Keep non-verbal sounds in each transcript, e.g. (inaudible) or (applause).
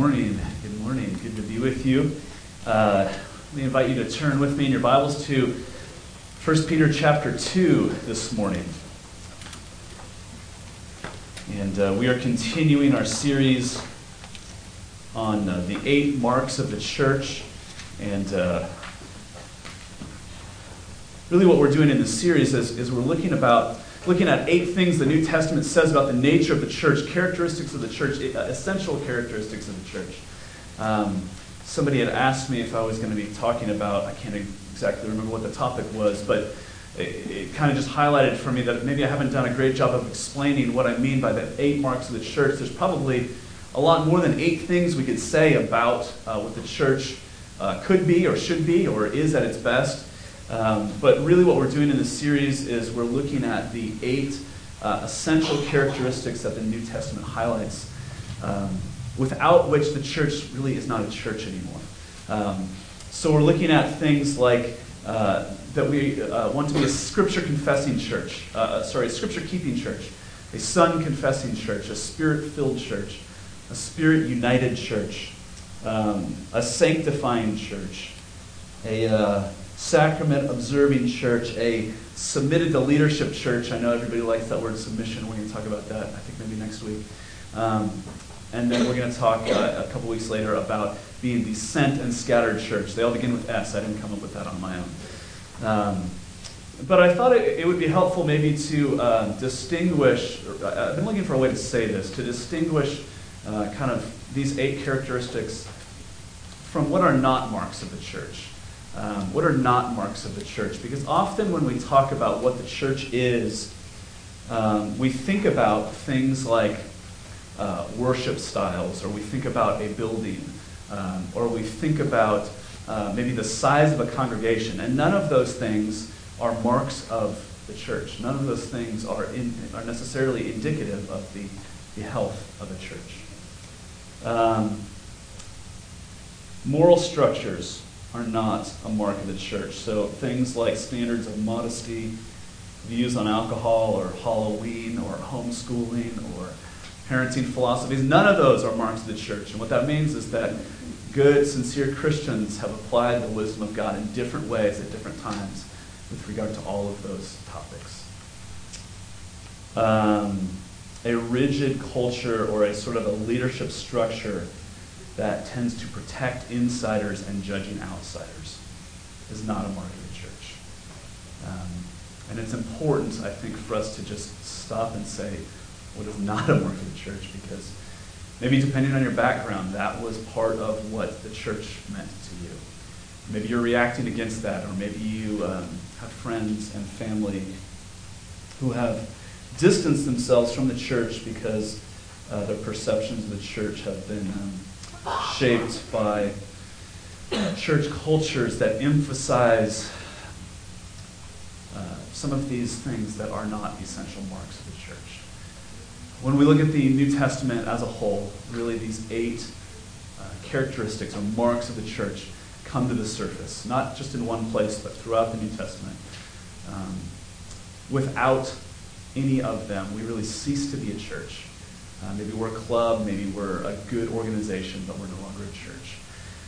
morning. Good morning. Good to be with you. Uh, let me invite you to turn with me in your Bibles to 1 Peter chapter 2 this morning. And uh, we are continuing our series on uh, the eight marks of the church. And uh, really, what we're doing in this series is, is we're looking about looking at eight things the New Testament says about the nature of the church, characteristics of the church, uh, essential characteristics of the church. Um, somebody had asked me if I was going to be talking about, I can't exactly remember what the topic was, but it, it kind of just highlighted for me that maybe I haven't done a great job of explaining what I mean by the eight marks of the church. There's probably a lot more than eight things we could say about uh, what the church uh, could be or should be or is at its best. Um, but really, what we're doing in this series is we're looking at the eight uh, essential characteristics that the New Testament highlights, um, without which the church really is not a church anymore. Um, so we're looking at things like uh, that we uh, want to be a scripture confessing church, uh, uh, sorry, a scripture keeping church, a son confessing church, a spirit filled church, a spirit united church, um, a sanctifying church, a uh, sacrament observing church, a submitted to leadership church. I know everybody likes that word submission. We're going to talk about that, I think, maybe next week. Um, and then we're going to talk uh, a couple weeks later about being the sent and scattered church. They all begin with S. I didn't come up with that on my own. Um, but I thought it, it, would be helpful maybe to uh, distinguish, uh, I've been looking for a way to say this, to distinguish uh, kind of these eight characteristics from what are not marks of the church. Um, what are not marks of the church? Because often when we talk about what the church is, um, we think about things like uh, worship styles, or we think about a building, um, or we think about uh, maybe the size of a congregation. And none of those things are marks of the church. None of those things are, in, are necessarily indicative of the, the health of a church. Um, moral structures are not a mark of the church. So things like standards of modesty, views on alcohol or Halloween or homeschooling or parenting philosophies, none of those are marks of the church. And what that means is that good, sincere Christians have applied the wisdom of God in different ways at different times with regard to all of those topics. Um, a rigid culture or a sort of a leadership structure that tends to protect insiders and judging outsiders is not a mark of the church. Um, and it's important, I think, for us to just stop and say what is not a mark of the church because maybe depending on your background, that was part of what the church meant to you. Maybe you're reacting against that, or maybe you um, have friends and family who have distanced themselves from the church because uh, their perceptions of the church have been um, shaped by church cultures that emphasize uh, some of these things that are not essential marks of the church. When we look at the New Testament as a whole, really these eight uh, characteristics or marks of the church come to the surface, not just in one place, but throughout the New Testament. Um, without any of them, we really cease to be a church. Uh, maybe we're a club, maybe we're a good organization, but we're no longer a church.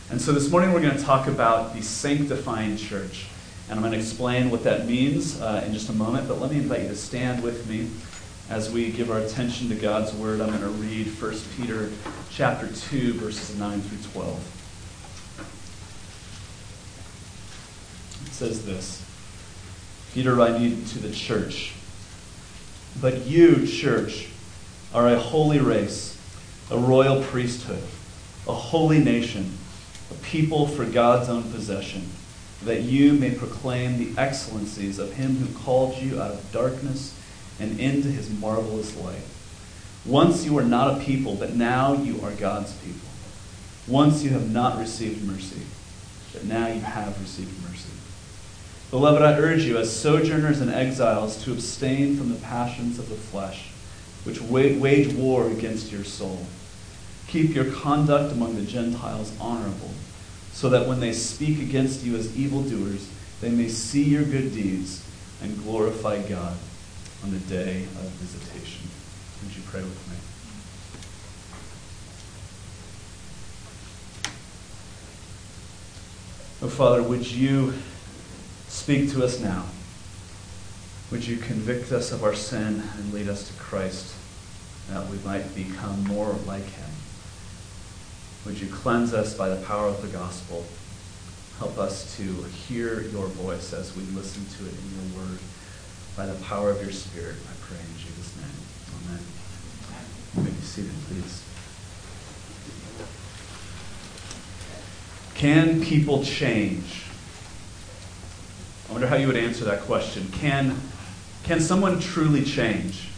And so this morning we're going to talk about the sanctifying church. And I'm going to explain what that means uh, in just a moment, but let me invite you to stand with me as we give our attention to God's word. I'm going to read 1 Peter chapter 2, verses 9 through 12. It says this Peter writing to the church, But you, church, are a holy race, a royal priesthood, a holy nation, a people for God's own possession, that you may proclaim the excellencies of him who called you out of darkness and into his marvelous light. Once you were not a people, but now you are God's people. Once you have not received mercy, but now you have received mercy. Beloved, I urge you, as sojourners and exiles, to abstain from the passions of the flesh which wage war against your soul. Keep your conduct among the Gentiles honorable, so that when they speak against you as evildoers, they may see your good deeds and glorify God on the day of visitation. Would you pray with me? Oh, Father, would you speak to us now? Would you convict us of our sin and lead us to Christ that we might become more like him? Would you cleanse us by the power of the gospel? Help us to hear your voice as we listen to it in your word. By the power of your Spirit, I pray in Jesus' name. Amen. May you may be seated, please. Can people change? I wonder how you would answer that question. Can can someone truly change?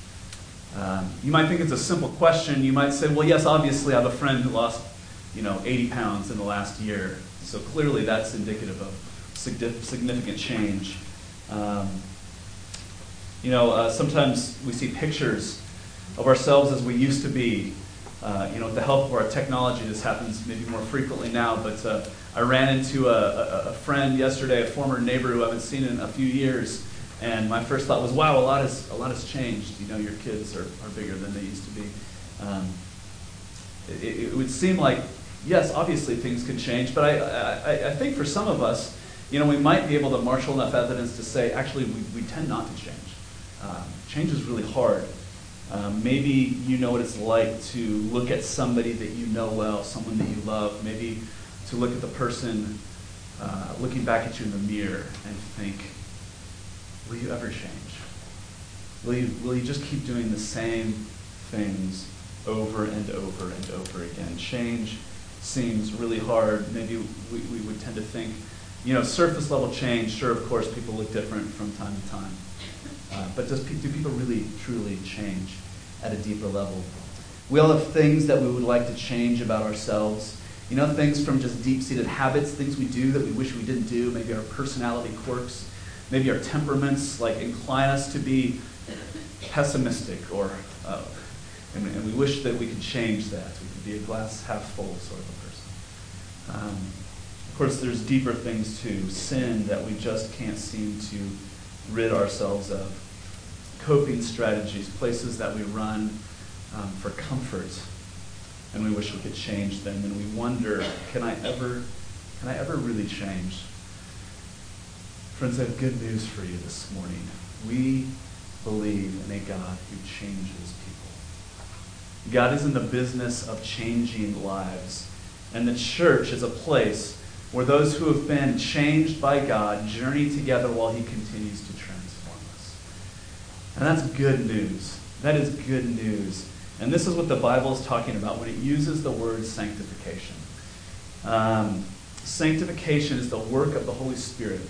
Um, you might think it's a simple question. You might say, well, yes, obviously, I have a friend who lost, you know, 80 pounds in the last year. So clearly, that's indicative of significant change. Um, you know, uh, sometimes we see pictures of ourselves as we used to be. Uh, you know, with the help of our technology, this happens maybe more frequently now. But uh, I ran into a, a, a friend yesterday, a former neighbor who I haven't seen in a few years and my first thought was, wow, a lot has, a lot has changed. You know, your kids are, are bigger than they used to be. Um, it, it, would seem like, yes, obviously things can change, but I, I, I, think for some of us, you know, we might be able to marshal enough evidence to say, actually, we, we tend not to change. Um, change is really hard. Um, maybe you know what it's like to look at somebody that you know well, someone that you love, maybe to look at the person uh, looking back at you in the mirror and think, will you ever change? Will you, will you just keep doing the same things over and over and over again? Change seems really hard. Maybe we, we would tend to think, you know, surface level change, sure, of course, people look different from time to time. Uh, but does, do people really, truly change at a deeper level? We all have things that we would like to change about ourselves. You know, things from just deep seated habits, things we do that we wish we didn't do, maybe our personality quirks maybe our temperaments like incline us to be pessimistic or uh, and, and, we wish that we could change that. We could be a glass half full sort of a person. Um, of course there's deeper things too sin that we just can't seem to rid ourselves of. Coping strategies places that we run um, for comfort and we wish we could change them and we wonder can i ever can i ever really change Friends, I have good news for you this morning. We believe in a God who changes people. God is in the business of changing lives. And the church is a place where those who have been changed by God journey together while he continues to transform us. And that's good news. That is good news. And this is what the Bible is talking about when it uses the word sanctification. Um, sanctification is the work of the Holy Spirit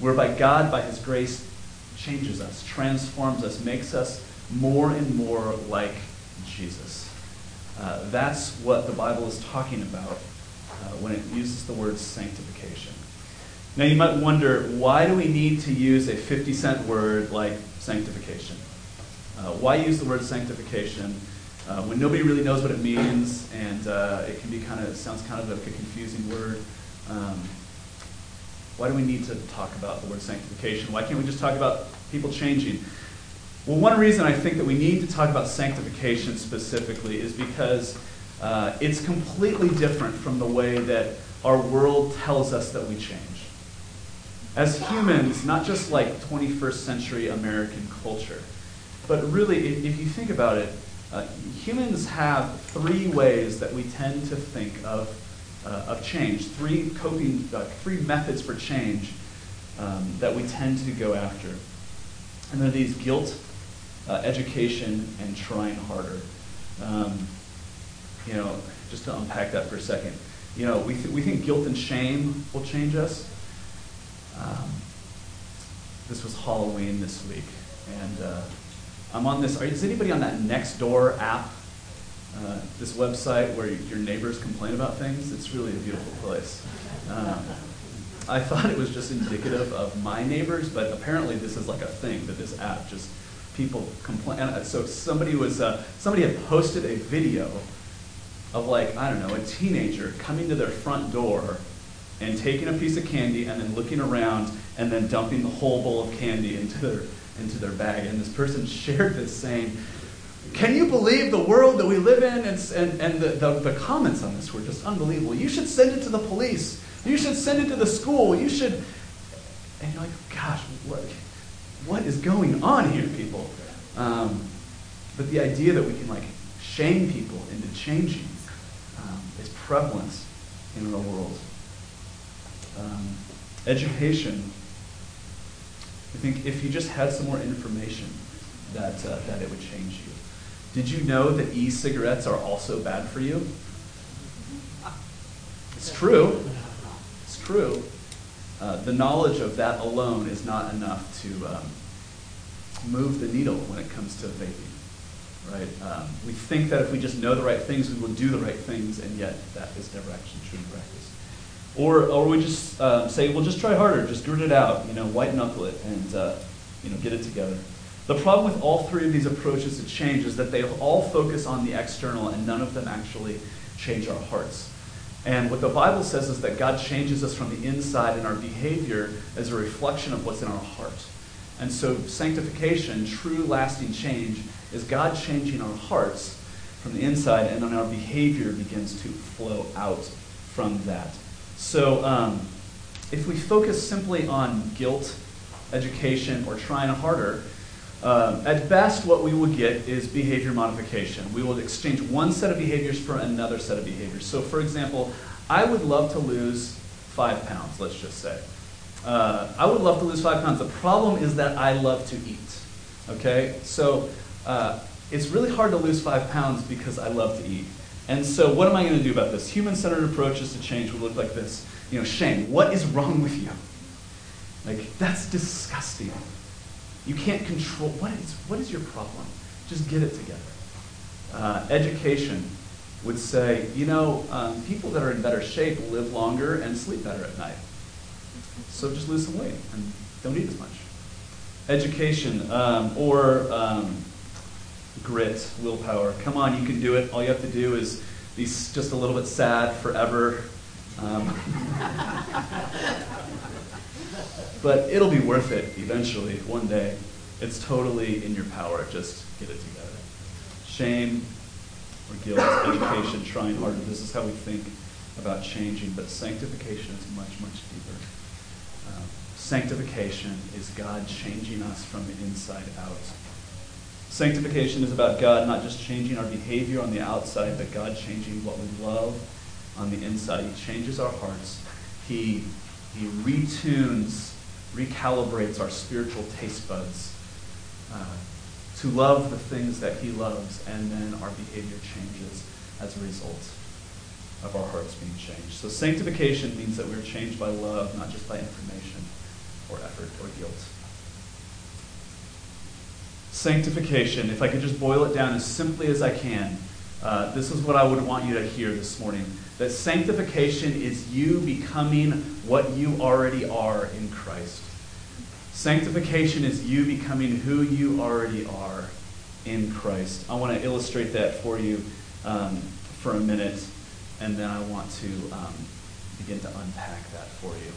whereby God, by His grace, changes us, transforms us, makes us more and more like Jesus. Uh, that's what the Bible is talking about uh, when it uses the word sanctification. Now, you might wonder why do we need to use a 50 cent word like sanctification? Uh, why use the word sanctification uh, when nobody really knows what it means and uh, it can be kind of, sounds kind of like a confusing word? Um, why do we need to talk about the word sanctification? Why can't we just talk about people changing? Well, one reason I think that we need to talk about sanctification specifically is because uh, it's completely different from the way that our world tells us that we change. As humans, not just like 21st century American culture, but really, if you think about it, uh, humans have three ways that we tend to think of of change, three coping, uh, three methods for change um, that we tend to go after. And they're these guilt, uh, education, and trying harder. Um, you know, just to unpack that for a second. You know, we, th- we think guilt and shame will change us. Um, this was Halloween this week, and uh, I'm on this. Are, is anybody on that Nextdoor app? Uh, this website where your neighbors complain about things. It's really a beautiful place. Um, I thought it was just indicative of my neighbors, but apparently this is like a thing that this app just people complain. So somebody was uh, somebody had posted a video of like I don't know a teenager coming to their front door and taking a piece of candy and then looking around and then dumping the whole bowl of candy into their into their bag. And this person (laughs) shared this saying, Can you believe the world that we live in? And, and, and the, the, the comments on this were just unbelievable. You should send it to the police. You should send it to the school. You should. And you're like, gosh, what, what is going on here, people? Um, but the idea that we can like shame people into changing um, is prevalent in our world. Um, education. I think if you just had some more information, that uh, that it would change you. Did you know that e-cigarettes are also bad for you? It's true. It's true. Uh, the knowledge of that alone is not enough to um, move the needle when it comes to vaping. Right? Um, we think that if we just know the right things, we will do the right things, and yet that is never actually true in practice. Or, or we just uh, say, well, just try harder, just grit it out, you know, white knuckle it, and uh, you know, get it together. The problem with all three of these approaches to change is that they all focus on the external, and none of them actually change our hearts. And what the Bible says is that God changes us from the inside, and our behavior is a reflection of what's in our heart. And so, sanctification, true lasting change, is God changing our hearts from the inside, and then our behavior begins to flow out from that. So, um, if we focus simply on guilt, education, or trying harder, uh, at best, what we will get is behavior modification. We will exchange one set of behaviors for another set of behaviors. So, for example, I would love to lose five pounds, let's just say. Uh, I would love to lose five pounds. The problem is that I love to eat. Okay? So uh, it's really hard to lose five pounds because I love to eat. And so what am I going to do about this? Human-centered approaches to change would look like this. You know, shame. What is wrong with you? Like, that's disgusting. You can't control. What is, what is your problem? Just get it together. Uh, education would say, you know, um, people that are in better shape live longer and sleep better at night. So just lose some weight and don't eat as much. Education um, or um, grit, willpower. Come on, you can do it. All you have to do is be just a little bit sad forever. (laughs) Um, but it'll be worth it eventually, one day. It's totally in your power. Just get it together. Shame or guilt, education, trying harder. This is how we think about changing, but sanctification is much, much deeper. Uh, sanctification is God changing us from the inside out. Sanctification is about God not just changing our behavior on the outside, but God changing what we love on the inside. He changes our hearts. He, he retunes, recalibrates our spiritual taste buds uh, to love the things that He loves, and then our behavior changes as a result of our hearts being changed. So sanctification means that we're changed by love, not just by information or effort or guilt. Sanctification, if I could just boil it down as simply as I can, uh, this is what I would want you to hear this morning. That sanctification is you becoming what you already are in Christ. Sanctification is you becoming who you already are in Christ. I want to illustrate that for you um, for a minute and then I want to um, begin to unpack that for you.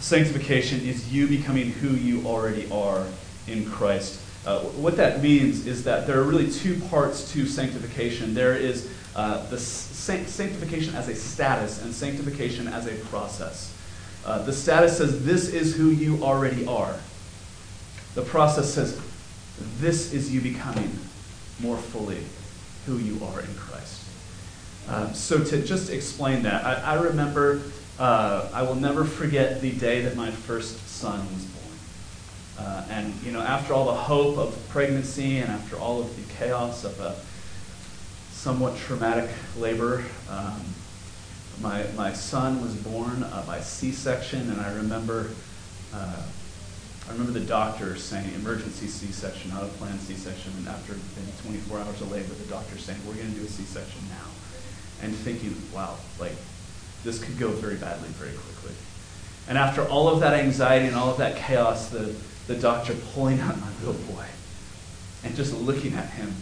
Sanctification is you becoming who you already are in Christ. Uh, what that means is that there are really two parts to sanctification. There is uh, the sanctification as a status and sanctification as a process. Uh, the status says, This is who you already are. The process says, This is you becoming more fully who you are in Christ. Um, so to just explain that, I, I remember, uh, I will never forget the day that my first son was born. Uh, and, you know, after all the hope of pregnancy and after all of the chaos of a somewhat traumatic labor, um, my, my son was born uh, by C-section, and I remember, uh, I remember the doctor saying emergency C-section, not a planned C-section, and after 24 hours of labor, the doctor saying, we're going to do a C-section now and thinking, wow, like this could go very badly very quickly. And after all of that anxiety and all of that chaos, the, the doctor pulling out my little boy and just looking at him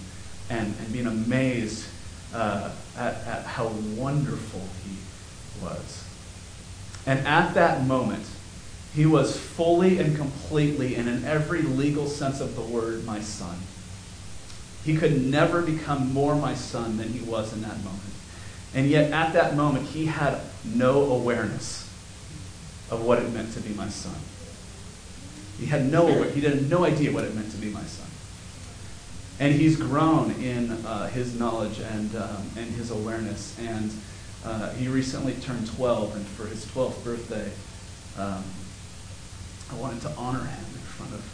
and, and being amazed uh, at, at how wonderful he was. And at that moment, he was fully and completely, and in every legal sense of the word, my son. He could never become more my son than he was in that moment. And yet, at that moment, he had no awareness of what it meant to be my son. He had no, he had no idea what it meant to be my son. And he's grown in uh, his knowledge and, um, and his awareness. And uh, he recently turned 12, and for his 12th birthday, um, I wanted to honor him in front of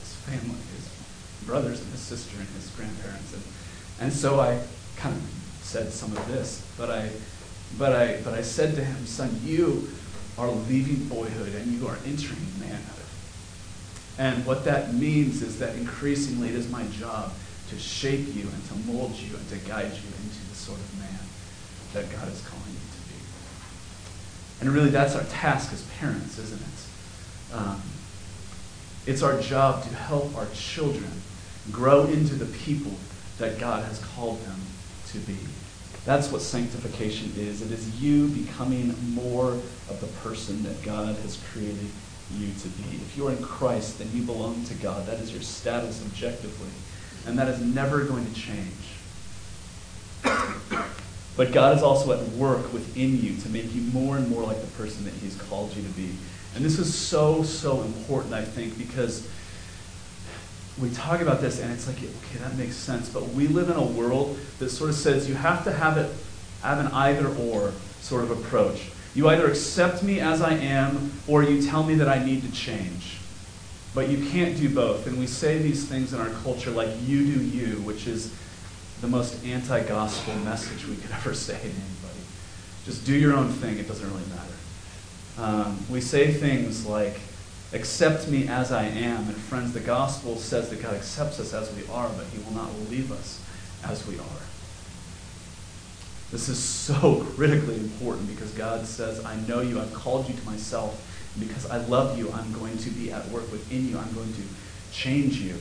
his family, his brothers and his sister and his grandparents. And, and so I kind of said some of this, but I, but, I, but I said to him, son, you are leaving boyhood and you are entering manhood. And what that means is that increasingly it is my job to shape you and to mold you and to guide you into the sort of man that God is calling you to be. And really, that's our task as parents, isn't it? Um, it's our job to help our children grow into the people that God has called them to be. That's what sanctification is. It is you becoming more of the person that God has created you to be. If you are in Christ, then you belong to God. That is your status objectively. And that is never going to change. But God is also at work within you to make you more and more like the person that He's called you to be. And this is so, so important, I think, because we talk about this and it's like, okay, that makes sense. But we live in a world that sort of says you have to have it, have an either or sort of approach. You either accept me as I am or you tell me that I need to change. But you can't do both. And we say these things in our culture like you do you, which is the most anti gospel message we could (laughs) ever say to anybody. Just do your own thing, it doesn't really matter. Um, we say things like, accept me as I am. And friends, the gospel says that God accepts us as we are, but he will not leave us as we are. This is so (laughs) critically important because God says, I know you, I've called you to myself. And because I love you, I'm going to be at work within you. I'm going to change you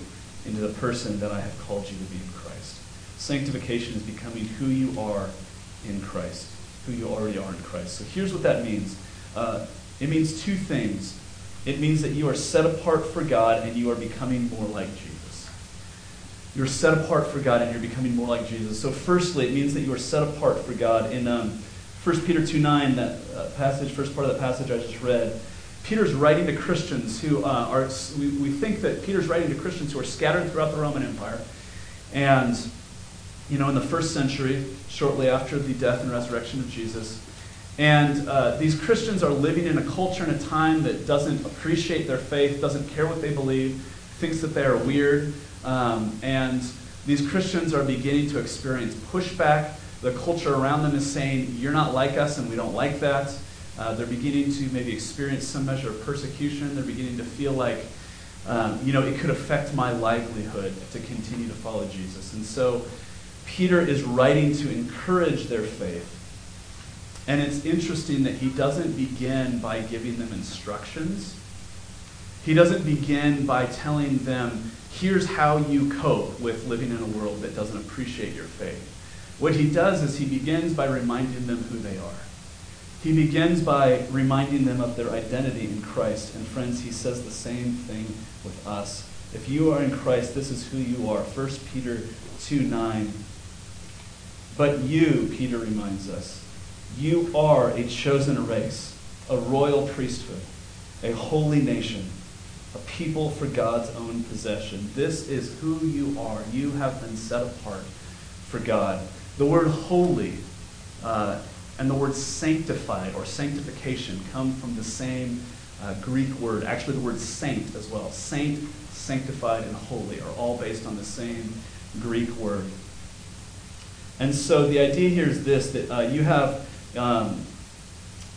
into the person that I have called you to be in Christ. Sanctification is becoming who you are in Christ, who you already are in Christ. So here's what that means uh, it means two things. It means that you are set apart for God and you are becoming more like Jesus. You're set apart for God and you're becoming more like Jesus. So, firstly, it means that you are set apart for God. In um, 1 Peter 2 9, that uh, passage, first part of that passage I just read, Peter's writing to Christians who uh, are, we, we think that Peter's writing to Christians who are scattered throughout the Roman Empire. And, you know, in the first century, shortly after the death and resurrection of Jesus, and uh, these Christians are living in a culture and a time that doesn't appreciate their faith, doesn't care what they believe, thinks that they are weird. Um, and these Christians are beginning to experience pushback. The culture around them is saying, You're not like us, and we don't like that. Uh, they're beginning to maybe experience some measure of persecution. They're beginning to feel like, um, you know, it could affect my livelihood to continue to follow Jesus. And so Peter is writing to encourage their faith. And it's interesting that he doesn't begin by giving them instructions. He doesn't begin by telling them, here's how you cope with living in a world that doesn't appreciate your faith. What he does is he begins by reminding them who they are. He begins by reminding them of their identity in Christ. And friends, he says the same thing with us. If you are in Christ, this is who you are. 1 Peter 2 9. But you, Peter reminds us, you are a chosen race, a royal priesthood, a holy nation a people for God's own possession. This is who you are. You have been set apart for God. The word holy uh, and the word sanctified or sanctification come from the same uh, Greek word. Actually, the word saint as well. Saint, sanctified, and holy are all based on the same Greek word. And so the idea here is this that uh, you, have, um,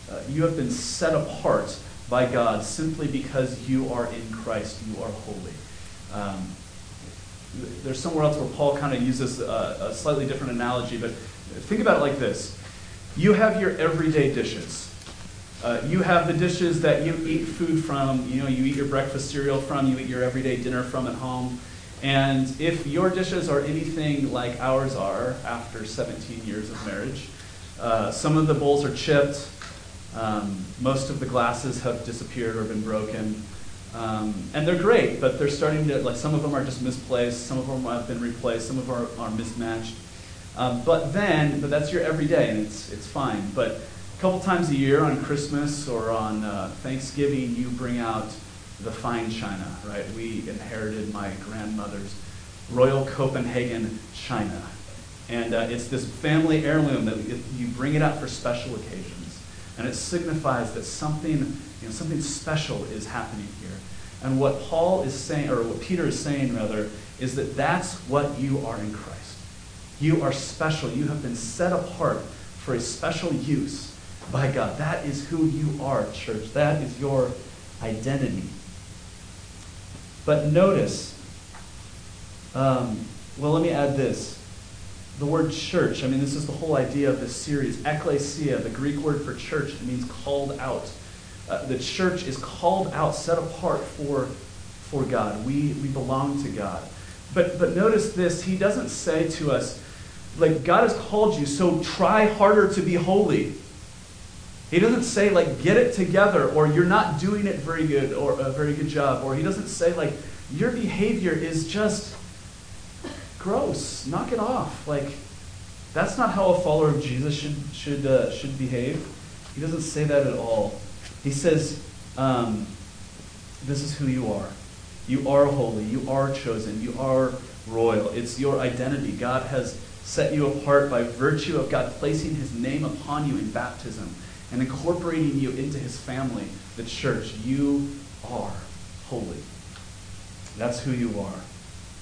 uh, you have been set apart by God simply because you are in Christ, you are holy. Um, there's somewhere else where Paul kind of uses a, a slightly different analogy, but think about it like this you have your everyday dishes. Uh, you have the dishes that you eat food from, you know, you eat your breakfast cereal from, you eat your everyday dinner from at home. And if your dishes are anything like ours are after 17 years of marriage, uh, some of the bowls are chipped, um, most of the glasses have disappeared or been broken. Um, and they're great, but they're starting to, like, some of them are just misplaced, some of them have been replaced, some of them are, are mismatched. Um, but then, but that's your everyday, and it's, it's fine. But a couple times a year on Christmas or on uh, Thanksgiving, you bring out the fine china, right? We inherited my grandmother's Royal Copenhagen china. And uh, it's this family heirloom that you bring it out for special occasions. And it signifies that something, you know, something special is happening here. And what Paul is saying, or what Peter is saying rather, is that that's what you are in Christ. You are special. You have been set apart for a special use by God. That is who you are, church. That is your identity. But notice, um, well, let me add this. The word church, I mean, this is the whole idea of this series. Ecclesia, the Greek word for church, it means called out. Uh, the church is called out, set apart for, for God. We, we belong to God. But, but notice this, he doesn't say to us, like, God has called you, so try harder to be holy. He doesn't say, like, get it together, or you're not doing it very good, or a very good job. Or he doesn't say, like, your behavior is just gross. Knock it off. Like, that's not how a follower of Jesus should, should, uh, should behave. He doesn't say that at all. He says, um, This is who you are. You are holy. You are chosen. You are royal. It's your identity. God has set you apart by virtue of God placing his name upon you in baptism and incorporating you into his family, the church. You are holy. That's who you are.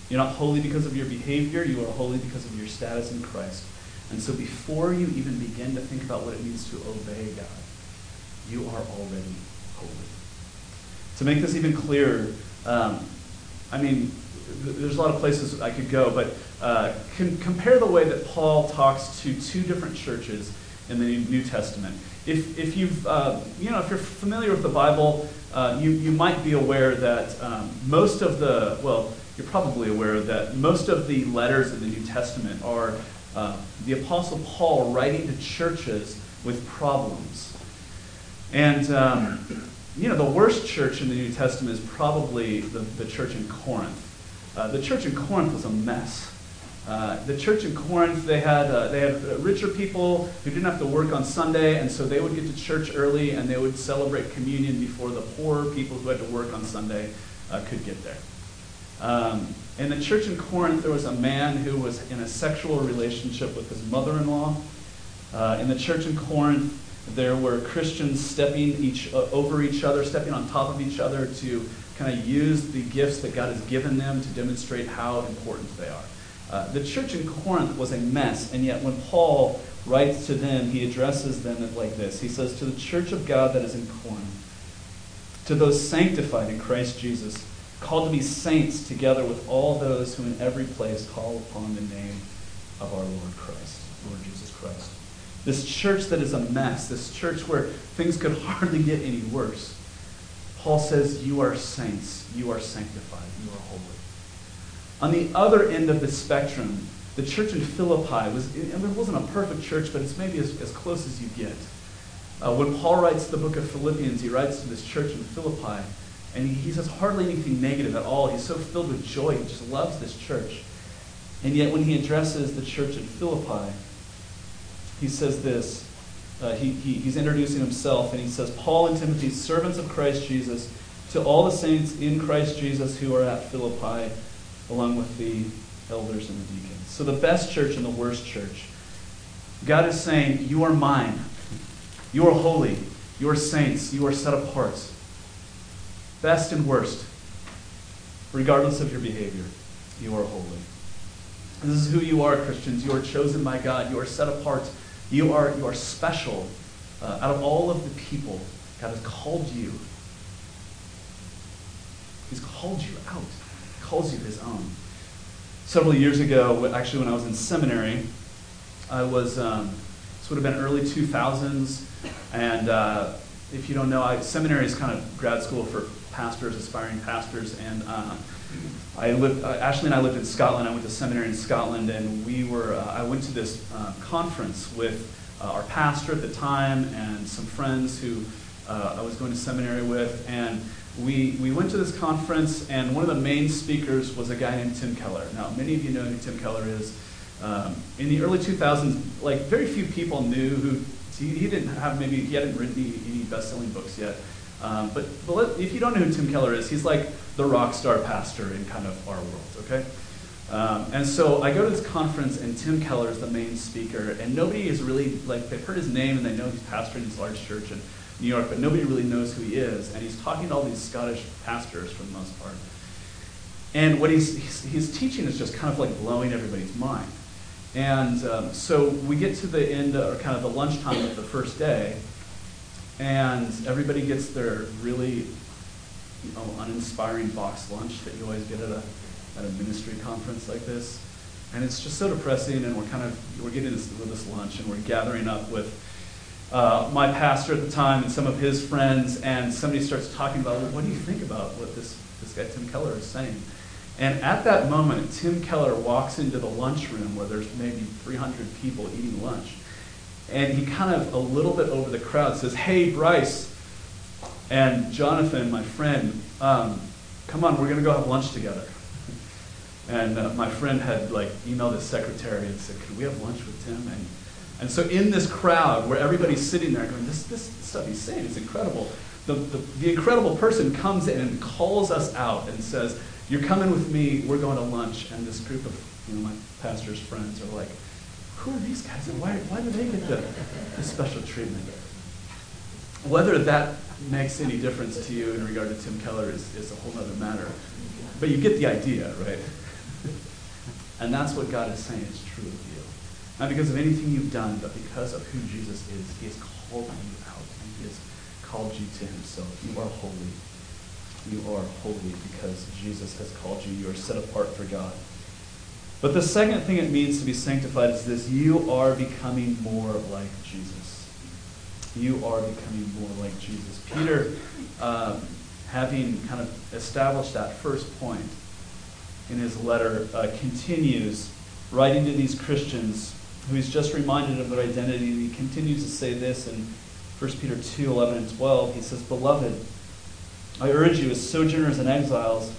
You're not holy because of your behavior, you are holy because of your status in Christ. And so before you even begin to think about what it means to obey God, you are already holy. To make this even clearer, um, I mean, there's a lot of places I could go, but uh, compare the way that Paul talks to two different churches in the New Testament. If, if you've, uh, you know, if you're familiar with the Bible, uh, you, you might be aware that um, most of the, well, you're probably aware that most of the letters in the New Testament are uh, the Apostle Paul writing to churches with problems. And, um, you know, the worst church in the New Testament is probably the, the church in Corinth. Uh, the church in Corinth was a mess. Uh, the church in Corinth, they had, uh, they had richer people who didn't have to work on Sunday, and so they would get to church early and they would celebrate communion before the poorer people who had to work on Sunday uh, could get there. Um, in the church in Corinth, there was a man who was in a sexual relationship with his mother in law. Uh, in the church in Corinth, there were Christians stepping each, uh, over each other, stepping on top of each other to kind of use the gifts that God has given them to demonstrate how important they are. Uh, the church in Corinth was a mess, and yet when Paul writes to them, he addresses them like this. He says, To the church of God that is in Corinth, to those sanctified in Christ Jesus, called to be saints together with all those who in every place call upon the name of our Lord Christ, Lord Jesus Christ. This church that is a mess, this church where things could (laughs) hardly get any worse. Paul says, You are saints, you are sanctified, you are holy. On the other end of the spectrum, the church in Philippi was, it wasn't a perfect church, but it's maybe as, as close as you get. Uh, when Paul writes the book of Philippians, he writes to this church in Philippi, and he, says hardly anything negative at all. He's so filled with joy. He just loves this church. And yet, when he addresses the church in Philippi, he says this. Uh, he, he, he's introducing himself, and he says, Paul and Timothy, servants of Christ Jesus, to all the saints in Christ Jesus who are at Philippi, along with the elders and the deacons. So, the best church and the worst church. God is saying, You are mine. You are holy. You are saints. You are set apart. Best and worst. Regardless of your behavior, you are holy. This is who you are, Christians. You are chosen by God. You are set apart. You are, you are special. Uh, out of all of the people, God has called you. He's called you out. He calls you his own. Several years ago, actually when I was in seminary, I was, um, this would have been early 2000s, and uh, if you don't know, I, seminary is kind of grad school for pastors, aspiring pastors, and uh, I lived, uh, Ashley and I lived in Scotland. I went to seminary in Scotland, and we were. Uh, I went to this uh, conference with uh, our pastor at the time and some friends who uh, I was going to seminary with, and we, we went to this conference, and one of the main speakers was a guy named Tim Keller. Now, many of you know who Tim Keller is. Um, in the early 2000s, like very few people knew who he, he didn't have maybe he hadn't written any, any best-selling books yet. Um, but, but if you don't know who Tim Keller is, he's like the rock star pastor in kind of our world. Okay. Um, and so I go to this conference, and Tim Keller is the main speaker, and nobody is really like they've heard his name and they know he's pastoring this large church in New York, but nobody really knows who he is. And he's talking to all these Scottish pastors for the most part. And what he's, he's, he's teaching is just kind of like blowing everybody's mind. And um, so we get to the end, or kind of the lunchtime of the first day, and everybody gets their really you know, uninspiring box lunch that you always get at a, at a ministry conference like this. And it's just so depressing, and we're kind of we're getting this, this lunch, and we're gathering up with uh, my pastor at the time and some of his friends, and somebody starts talking about, well, what do you think about what this, this guy Tim Keller is saying? And at that moment, Tim Keller walks into the lunchroom where there's maybe 300 people eating lunch. And he kind of, a little bit over the crowd, says, Hey, Bryce and Jonathan, my friend, um, come on, we're going to go have lunch together. And uh, my friend had like emailed his secretary and said, Could we have lunch with Tim? And, and so in this crowd where everybody's sitting there going, This, this stuff he's saying is incredible, the, the, the incredible person comes in and calls us out and says, You're coming with me, we're going to lunch. And this group of you know, my pastor's friends are like, Who are these guys and why, why do they get the, the special treatment? Whether that makes any difference to you in regard to Tim Keller is, is a whole other matter. But you get the idea, right? (laughs) and that's what God is saying is true of you. Not because of anything you've done, but because of who Jesus is. He has called you out, and He has called you to Himself. You are holy. You are holy because Jesus has called you. You are set apart for God. But the second thing it means to be sanctified is this you are becoming more like Jesus. You are becoming more like Jesus. Peter, um, having kind of established that first point in his letter, uh, continues writing to these Christians who he's just reminded of their identity. And he continues to say this in 1 Peter 2 11 and 12. He says, Beloved, I urge you as sojourners and exiles,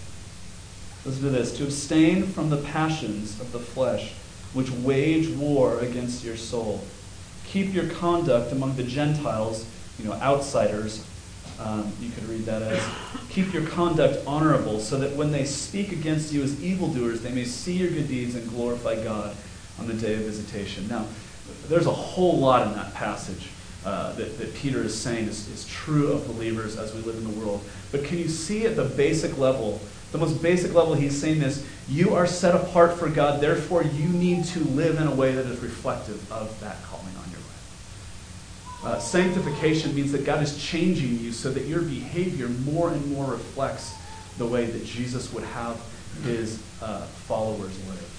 listen to this, to abstain from the passions of the flesh which wage war against your soul. Keep your conduct among the Gentiles, you know, outsiders. Um, you could read that as keep your conduct honorable, so that when they speak against you as evildoers, they may see your good deeds and glorify God on the day of visitation. Now, there's a whole lot in that passage uh, that, that Peter is saying is, is true of believers as we live in the world. But can you see at the basic level, the most basic level, he's saying this you are set apart for God, therefore, you need to live in a way that is reflective of that calling on your life. Uh, sanctification means that God is changing you so that your behavior more and more reflects the way that Jesus would have his uh, followers live.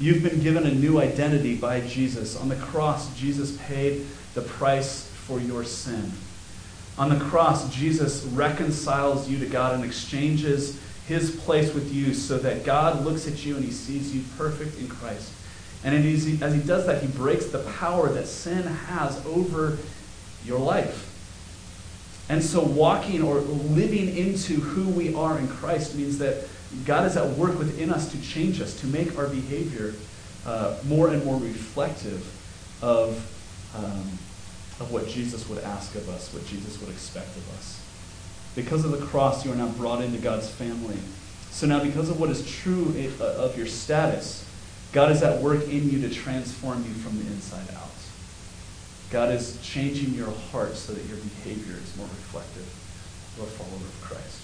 You've been given a new identity by Jesus. On the cross, Jesus paid the price for your sin. On the cross, Jesus reconciles you to God and exchanges his place with you so that God looks at you and he sees you perfect in Christ. And as he, does that, he breaks the power that sin has over your life. And so, walking or living into who we are in Christ means that God is at work within us to change us, to make our behavior uh, more and more reflective of, um, of what Jesus would ask of us, what Jesus would expect of us. Because of the cross, you are now brought into God's family. So now, because of what is true uh, of your status, God is at work in you to transform you from the inside out. God is changing your heart so that your behavior is more reflective of a follower of Christ.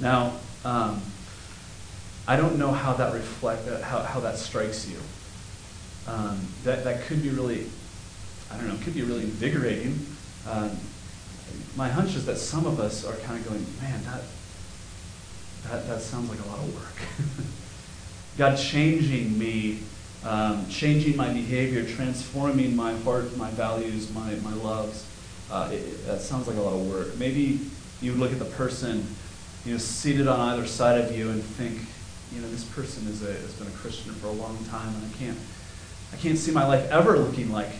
Now, um, I don't know how that reflect uh, how, how that strikes you. Um, that that could be really, I don't know, it could be really invigorating. Um, my hunch is that some of us are kind of going, man, that that that sounds like a lot of work. (laughs) God changing me, um, changing my behavior, transforming my heart, my values, my my loves. Uh, it, that sounds like a lot of work. Maybe you would look at the person you know, seated on either side of you and think, you know, this person is a, has been a Christian for a long time, and I can't, I can't see my life ever looking like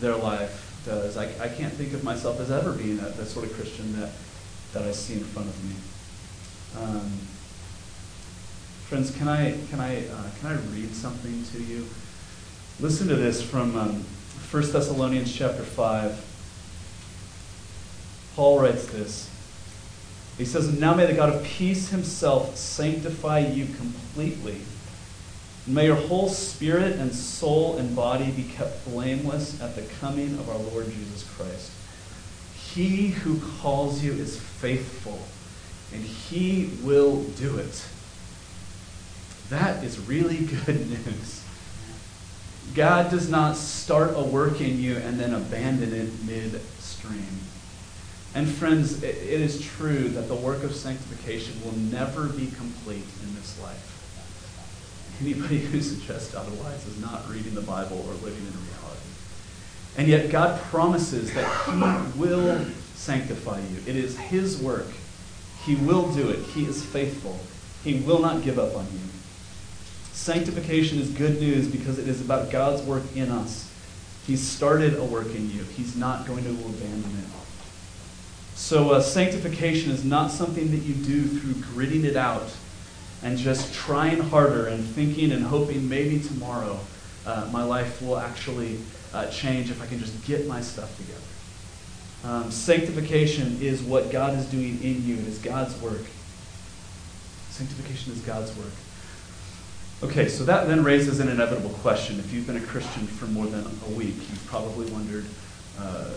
their life does. I, I can't think of myself as ever being a, that sort of Christian that that I see in front of me. Um, friends, can I, can, I, uh, can I read something to you? Listen to this from um, 1 Thessalonians chapter 5. Paul writes this. He says, Now may the God of peace himself sanctify you completely. May your whole spirit and soul and body be kept blameless at the coming of our Lord Jesus Christ. He who calls you is faithful, and he will do it. That is really (laughs) good news. God does not start a work in you and then abandon it midstream. And friends, it is true that the work of sanctification will never be complete in this life. Anybody who suggests otherwise is not reading the Bible or living in reality. And yet God promises that He will sanctify you. It is His work. He will do it. He is faithful. He will not give up on you. Sanctification is good news because it is about God's work in us. He's started a work in you. He's not going to abandon it. So, uh, sanctification is not something that you do through gritting it out and just trying harder and thinking and hoping maybe tomorrow uh, my life will actually uh, change if I can just get my stuff together. Um, sanctification is what God is doing in you. It is God's work. Sanctification is God's work. Okay, so that then raises an inevitable question. If you've been a Christian for more than a week, you've probably wondered, uh,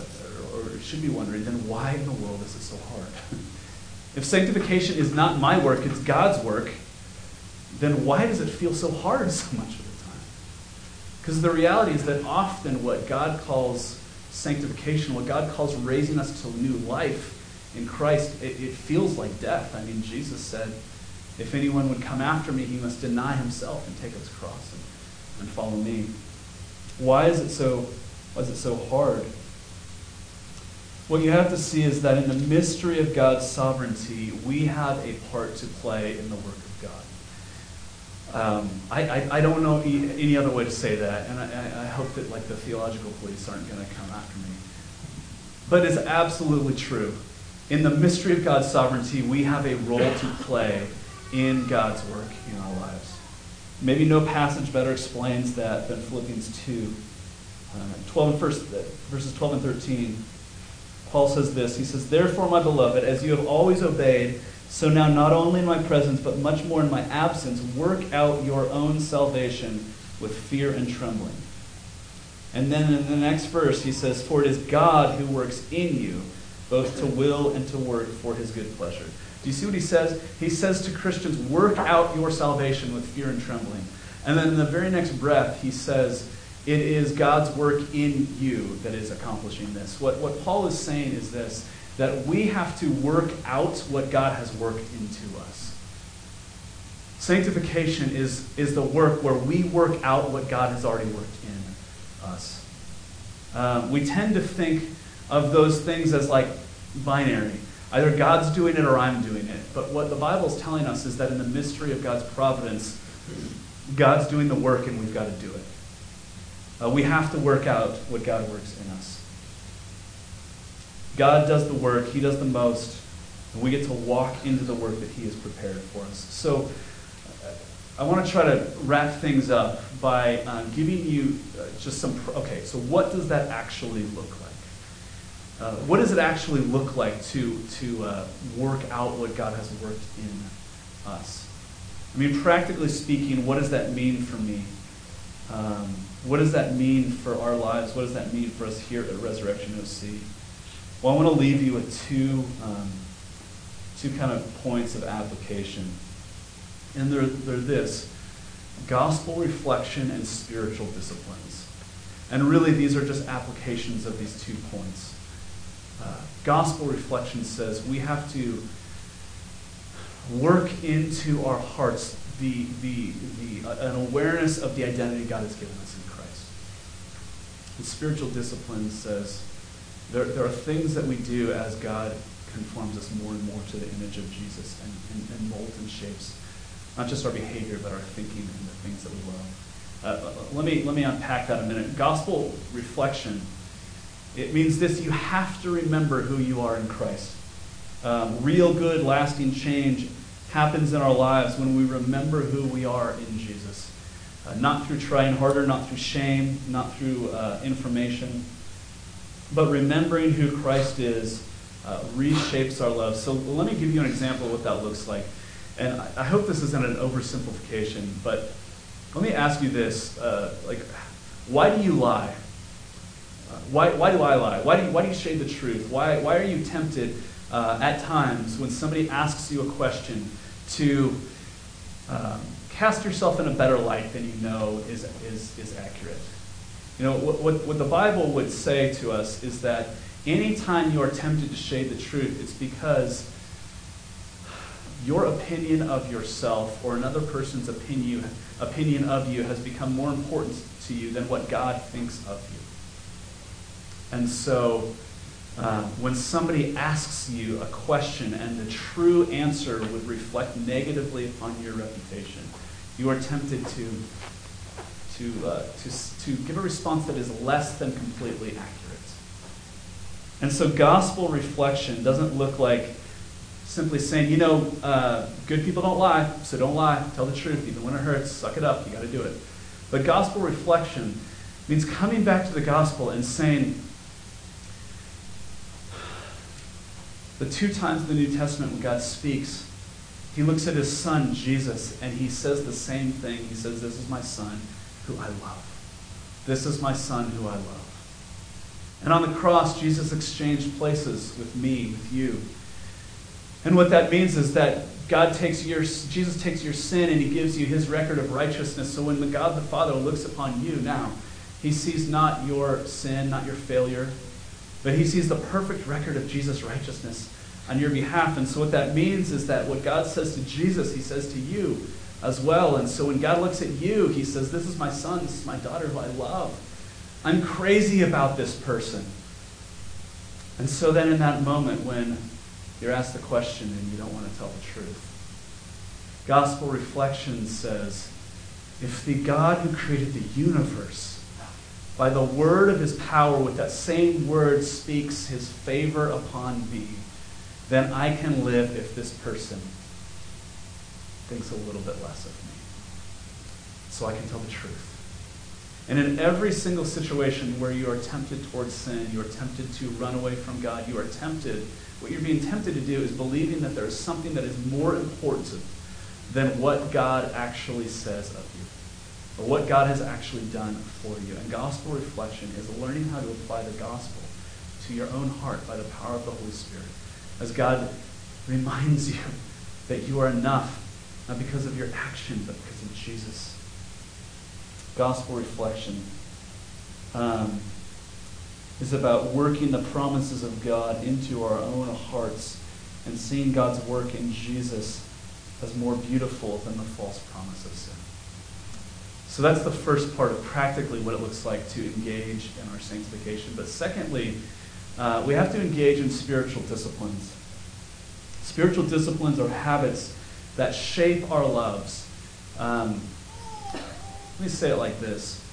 or should be wondering, then why in the world is it so hard? (laughs) if sanctification is not my work, it's God's work, then why does it feel so hard so much of the time? Because the reality is that often what God calls sanctification, what God calls raising us to new life in Christ, it, it feels like death. I mean, Jesus said, if anyone would come after me, he must deny himself and take his cross and, and follow me. Why is it so why is it so hard? What you have to see is that in the mystery of God's sovereignty, we have a part to play in the work. Um, I, I, I, don't know any other way to say that, and I, I hope that like the theological police aren't going to come after me. But it's absolutely true. In the mystery of God's sovereignty, we have a role to play in God's work in our lives. Maybe no passage better explains that than Philippians 2. Uh, 12 and first, verses 12 and 13. Paul says this He says, Therefore, my beloved, as you have always obeyed, so now not only in my presence, but much more in my absence, work out your own salvation with fear and trembling. And then in the next verse, he says, For it is God who works in you, both to will and to work for his good pleasure. Do you see what he says? He says to Christians, Work out your salvation with fear and trembling. And then in the very next breath, he says, it is God's work in you that is accomplishing this. What, what Paul is saying is this that we have to work out what God has worked into us. Sanctification is, is the work where we work out what God has already worked in us. Um, we tend to think of those things as like binary. Either God's doing it or I'm doing it. But what the Bible is telling us is that in the mystery of God's providence, God's doing the work and we've got to do it. Uh, we have to work out what God works in us. God does the work, He does the most, and we get to walk into the work that He has prepared for us. So I want to try to wrap things up by um, giving you uh, just some. Okay, so what does that actually look like? Uh, what does it actually look like to, to uh, work out what God has worked in us? I mean, practically speaking, what does that mean for me? Um, what does that mean for our lives? What does that mean for us here at Resurrection OC? Well, I want to leave you with two, um, two kind of points of application. And they're, they're this gospel reflection and spiritual disciplines. And really, these are just applications of these two points. Uh, gospel reflection says we have to work into our hearts the, the, the, uh, an awareness of the identity God has given us in Christ. And spiritual discipline says there, there are things that we do as God conforms us more and more to the image of Jesus and, and, and molds and shapes not just our behavior, but our thinking and the things that we love. Uh, let, me, let me unpack that a minute. Gospel reflection, it means this you have to remember who you are in Christ. Um, real good, lasting change happens in our lives when we remember who we are in Jesus. Uh, not through trying harder, not through shame, not through uh, information, but remembering who Christ is uh, reshapes our love. So let me give you an example of what that looks like. And I, I hope this isn't an oversimplification, but let me ask you this: uh, like, why do you lie? Uh, why, why do I lie? Why do you, why do you shade the truth? Why, why are you tempted uh, at times when somebody asks you a question to um, cast yourself in a better light than you know is, is, is accurate? You know, what, what, what the Bible would say to us is that anytime you are tempted to shade the truth, it's because your opinion of yourself or another person's opinion, opinion of you has become more important to you than what God thinks of you. And so, uh, when somebody asks you a question and the true answer would reflect negatively upon your reputation, you are tempted to, to, uh, to, to give a response that is less than completely accurate. And so, gospel reflection doesn't look like simply saying, you know, uh, good people don't lie, so don't lie. Tell the truth, even when it hurts. Suck it up. You got to do it. But gospel reflection means coming back to the gospel and saying, the two times in the New Testament when God speaks, he looks at his son, Jesus, and he says the same thing. He says, This is my son who I love. This is my son who I love. And on the cross, Jesus exchanged places with me, with you. And what that means is that God takes your, Jesus takes your sin and he gives you his record of righteousness. So when the God the Father looks upon you now, he sees not your sin, not your failure, but he sees the perfect record of Jesus' righteousness on your behalf. And so what that means is that what God says to Jesus, he says to you as well. And so when God looks at you, he says, This is my son, this is my daughter who I love. I'm crazy about this person. And so then in that moment when you're asked a question and you don't want to tell the truth. Gospel reflection says if the God who created the universe, by the word of his power, with that same word, speaks his favor upon me, then I can live if this person thinks a little bit less of me. So I can tell the truth. And in every single situation where you are tempted towards sin, you are tempted to run away from God, you are tempted what you're being tempted to do is believing that there is something that is more important than what God actually says of you, or what God has actually done for you. And gospel reflection is learning how to apply the gospel to your own heart by the power of the Holy Spirit. As God (laughs) reminds you that you are enough, not because of your action, but because of Jesus. Gospel reflection. Um, is about working the promises of God into our own hearts and seeing God's work in Jesus as more beautiful than the false promise of sin. So that's the first part of practically what it looks like to engage in our sanctification. But secondly, uh, we have to engage in spiritual disciplines. Spiritual disciplines are habits that shape our loves. Um, let me say it like this.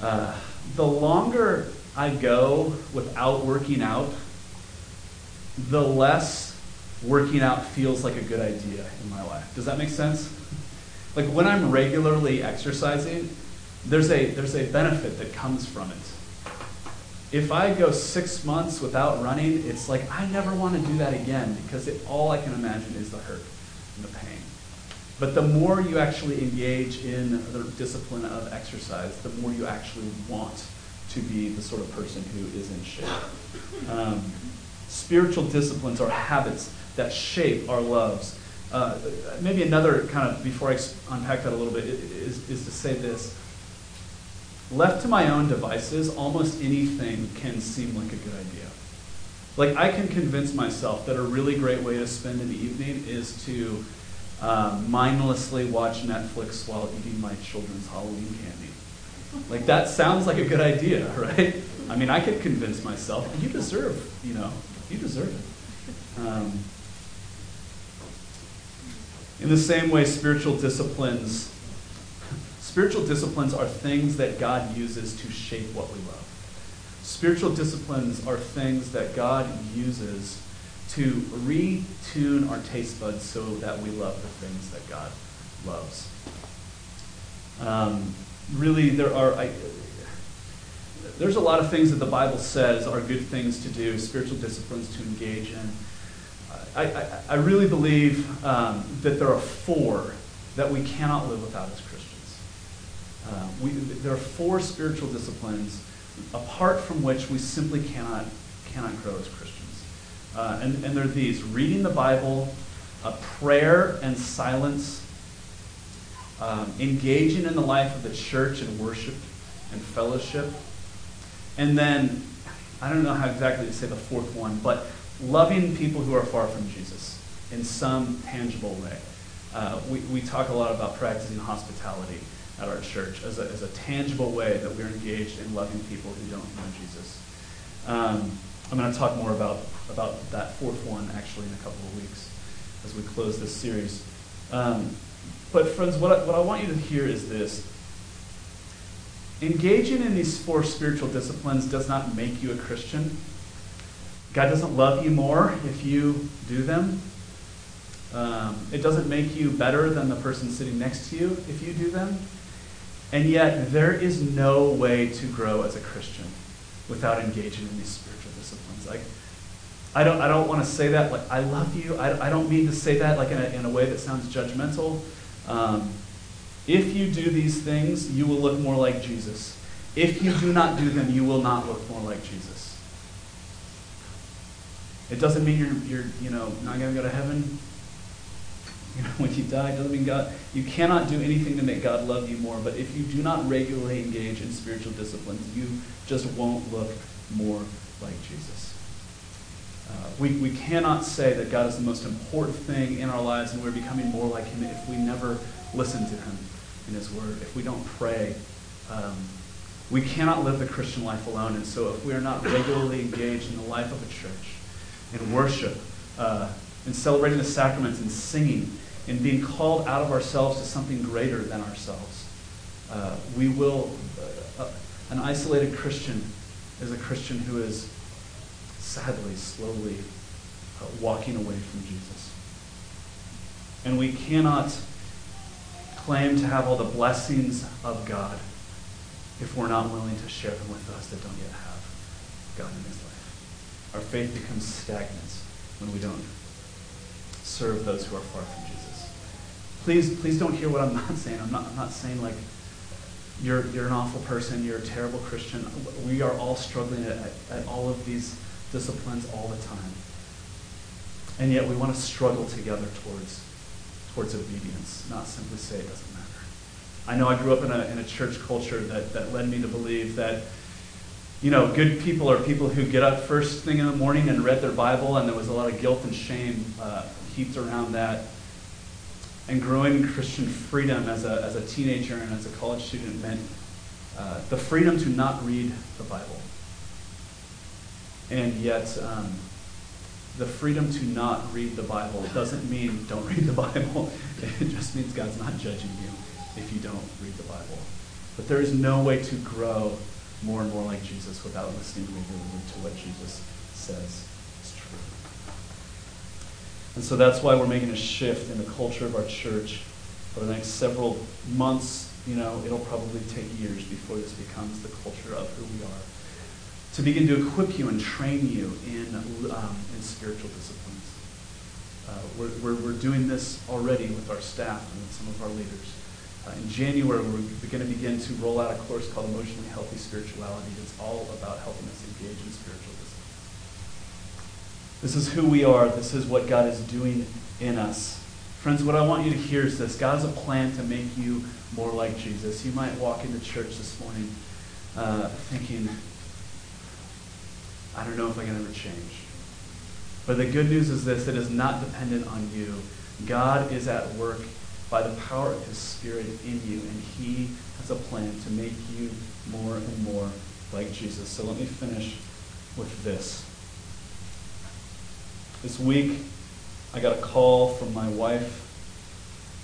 Uh, the longer I go without working out, the less working out feels like a good idea in my life. Does that make sense? Like when I'm regularly exercising, there's a there's a benefit that comes from it. If I go six months without running, it's like I never want to do that again because it, all I can imagine is the hurt and the pain. But the more you actually engage in the discipline of exercise, the more you actually want to be the sort of person who is in shape. Um, spiritual disciplines are habits that shape our loves. Uh, maybe another kind of, before I unpack that a little bit, is, is to say this. Left to my own devices, almost anything can seem like a good idea. Like, I can convince myself that a really great way to spend an evening is to um, mindlessly watch Netflix while eating my children's Halloween candy. Like that sounds like a good idea, (laughs) right? I mean, I could convince myself, you deserve, you know, you deserve it. Um, in the same way, spiritual disciplines, spiritual disciplines are things that God uses to shape what we love. Spiritual disciplines are things that God uses to retune our taste buds so that we love the things that God loves. Um, really, there are. I, there's a lot of things that the Bible says are good things to do, spiritual disciplines to engage in. I, I, I really believe um, that there are four that we cannot live without as Christians. Uh, we, there are four spiritual disciplines apart from which we simply cannot, cannot grow as Christians. Uh, and, and they're these reading the Bible, uh, prayer and silence, um, engaging in the life of the church and worship and fellowship. And then, I don't know how exactly to say the fourth one, but loving people who are far from Jesus in some tangible way. Uh, we, we talk a lot about practicing hospitality at our church as a, as a tangible way that we're engaged in loving people who don't know Jesus. Um, I'm going to talk more about, about that fourth one actually in a couple of weeks as we close this series. Um, but, friends, what I, what I want you to hear is this engaging in these four spiritual disciplines does not make you a Christian. God doesn't love you more if you do them. Um, it doesn't make you better than the person sitting next to you if you do them. And yet, there is no way to grow as a Christian without engaging in these spiritual disciplines. Like, I don't, I don't want to say that like I love you. I, I don't mean to say that like in a, in a way that sounds judgmental. Um, if you do these things, you will look more like Jesus. If you do not do them, you will not look more like Jesus. It doesn't mean you're, you're you know, not going to go to heaven you know, (laughs) when you die. Doesn't mean God, you cannot do anything to make God love you more. But if you do not regularly engage in spiritual disciplines, you just won't look more like Jesus. Uh, we, we cannot say that God is the most important thing in our lives and we're becoming more like Him if we never listen to Him in His Word, if we don't pray. Um, we cannot live the Christian life alone. And so if we are not regularly engaged in the life of a church, in worship, uh, in celebrating the sacraments, and singing, in being called out of ourselves to something greater than ourselves, uh, we will, uh, uh an isolated Christian is a Christian who is sadly, slowly uh, walking away from Jesus. And we cannot claim to have all the blessings of God if we're not willing to share them with those that don't yet have God in his life. Our faith becomes stagnant when we don't serve those who are far from Jesus. Please, please don't hear what I'm (laughs) not saying. I'm not, I'm not saying like you're, you're an awful person, you're a terrible Christian. We are all struggling at, at, all of these disciplines all the time. And yet we want to struggle together towards, towards obedience, not simply say it doesn't matter. I know I grew up in a, in a church culture that, that led me to believe that, you know, good people are people who get up first thing in the morning and read their Bible, and there was a lot of guilt and shame uh, heaped around that. And growing Christian freedom as a, as a teenager and as a college student meant uh, the freedom to not read the Bible and yet, um, the freedom to not read the Bible doesn't mean don't read the Bible. (laughs) It just means God's not judging you if you don't read the Bible. But there is no way to grow more and more like Jesus without listening regularly to what Jesus says. And so that's why we're making a shift in the culture of our church for the next several months. You know, it'll probably take years before this becomes the culture of who we are to begin to equip you and train you in, um, in spiritual disciplines. Uh, we're, we're, we're, doing this already with our staff and with some of our leaders. Uh, in January, we're going to begin to roll out a course called Emotionally Healthy Spirituality. It's all about helping us engage in spiritual. This is who we are. This is what God is doing in us. Friends, what I want you to hear is this God has a plan to make you more like Jesus. You might walk into church this morning uh, thinking, I don't know if I can ever change. But the good news is this it is not dependent on you. God is at work by the power of his Spirit in you, and he has a plan to make you more and more like Jesus. So let me finish with this. This week, I got a call from my wife,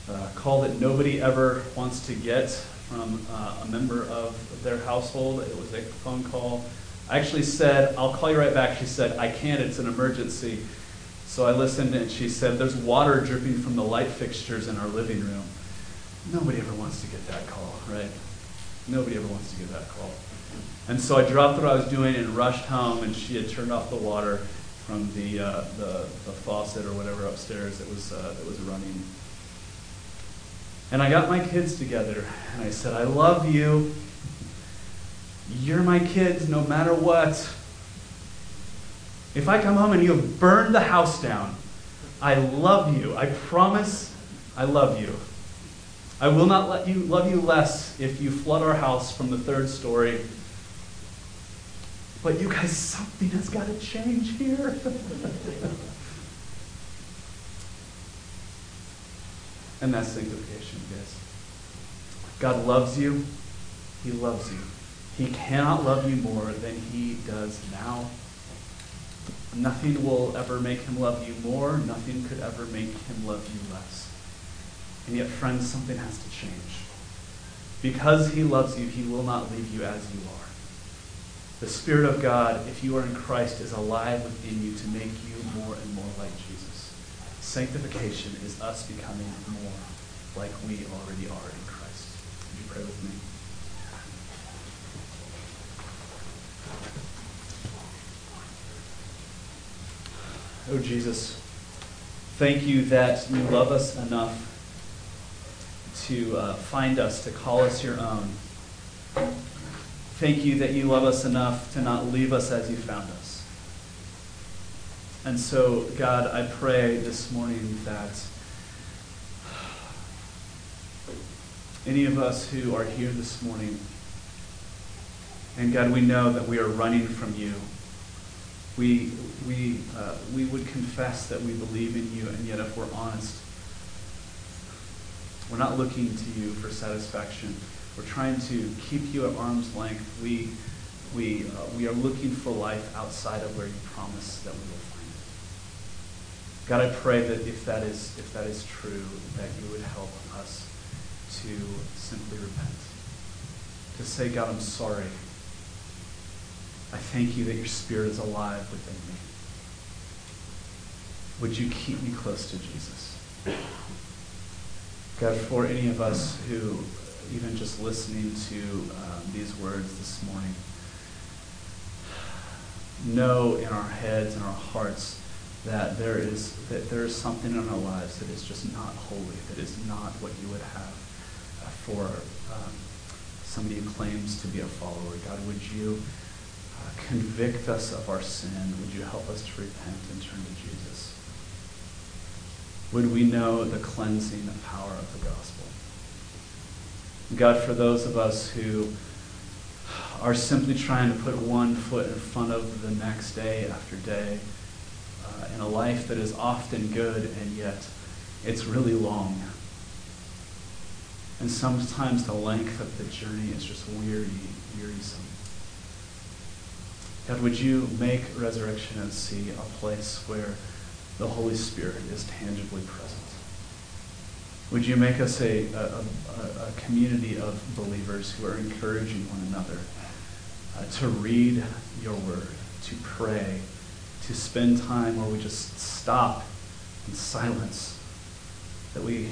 a call that nobody ever wants to get from uh, a member of their household. It was a phone call I actually said, I'll call you right back. She said, I can't, it's an emergency. So I listened, and she said, There's water dripping from the light fixtures in our living room. Nobody ever wants to get that call, right? Nobody ever wants to get that call. And so I dropped what I was doing and rushed home, and she had turned off the water from the, uh, the, the, faucet or whatever upstairs that was, uh, that was running. And I got my kids together, and I said, I love you. You're my kids no matter what. If I come home and you have burned the house down, I love you. I promise I love you. I will not let you love you less if you flood our house from the third story. But you guys, something has got to change here. and that's sanctification, guys. God loves you. He loves you. He cannot love you more than he does now. Nothing will ever make him love you more. Nothing could ever make him love you less. And yet, friends, something has to change. Because he loves you, he will not leave you as you are. The Spirit of God, if you are in Christ, is alive within you to make you more and more like Jesus. Sanctification is us becoming more like we already are in Christ. Would you pray with me? Oh, Jesus, thank you that you love us enough to uh, find us, to call us your own. Thank you that you love us enough to not leave us as you found us. And so, God, I pray this morning that any of us who are here this morning, and God, we know that we are running from you we, we, uh, we would confess that we believe in you, and yet if we're honest, we're not looking to you for satisfaction. We're trying to keep you at arm's length. We, we, uh, we are looking for life outside of where you promise that we will find it. God, I pray that if that is, if that is true, that you would help us to simply repent. To say, God, I'm sorry I thank you that your spirit is alive within me. Would you keep me close to Jesus? God, for any of us who, even just listening to um, these words this morning, know in our heads and our hearts that there is that there is something in our lives that is just not holy, that is not what you would have uh, for um, somebody who claims to be a follower. God, would you convict us of our sin. Would you help us to repent and turn to Jesus? Would we know the cleansing power the gospel? God, for those of us who are simply trying to put one foot in front of the next day after day uh, in a life that is often good and yet it's really long. And sometimes the length of the journey is just weary, wearisome. God, would you make Resurrection OC a place where the Holy Spirit is tangibly present? Would you make us a, a, a, community of believers who are encouraging one another uh, to read your word, to pray, to spend time where we just stop in silence, that we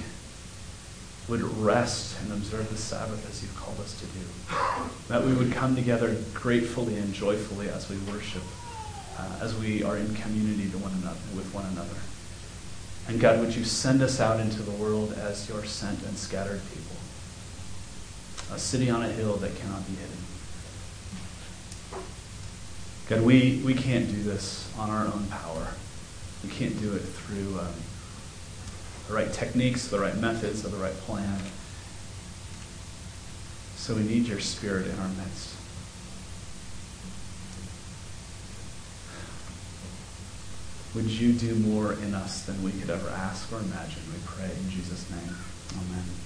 would rest and observe the Sabbath as you've called us to do. That we would come together gratefully and joyfully as we worship, uh, as we are in community to one another, with one another. And God, would you send us out into the world as your sent and scattered people, a city on a hill that cannot be hidden. God, we, we can't do this on our own power. We can't do it through um, the right techniques, the right methods, or the right plan. So we need your spirit in our midst. Would you do more in us than we could ever ask or imagine? We pray in Jesus' name. Amen.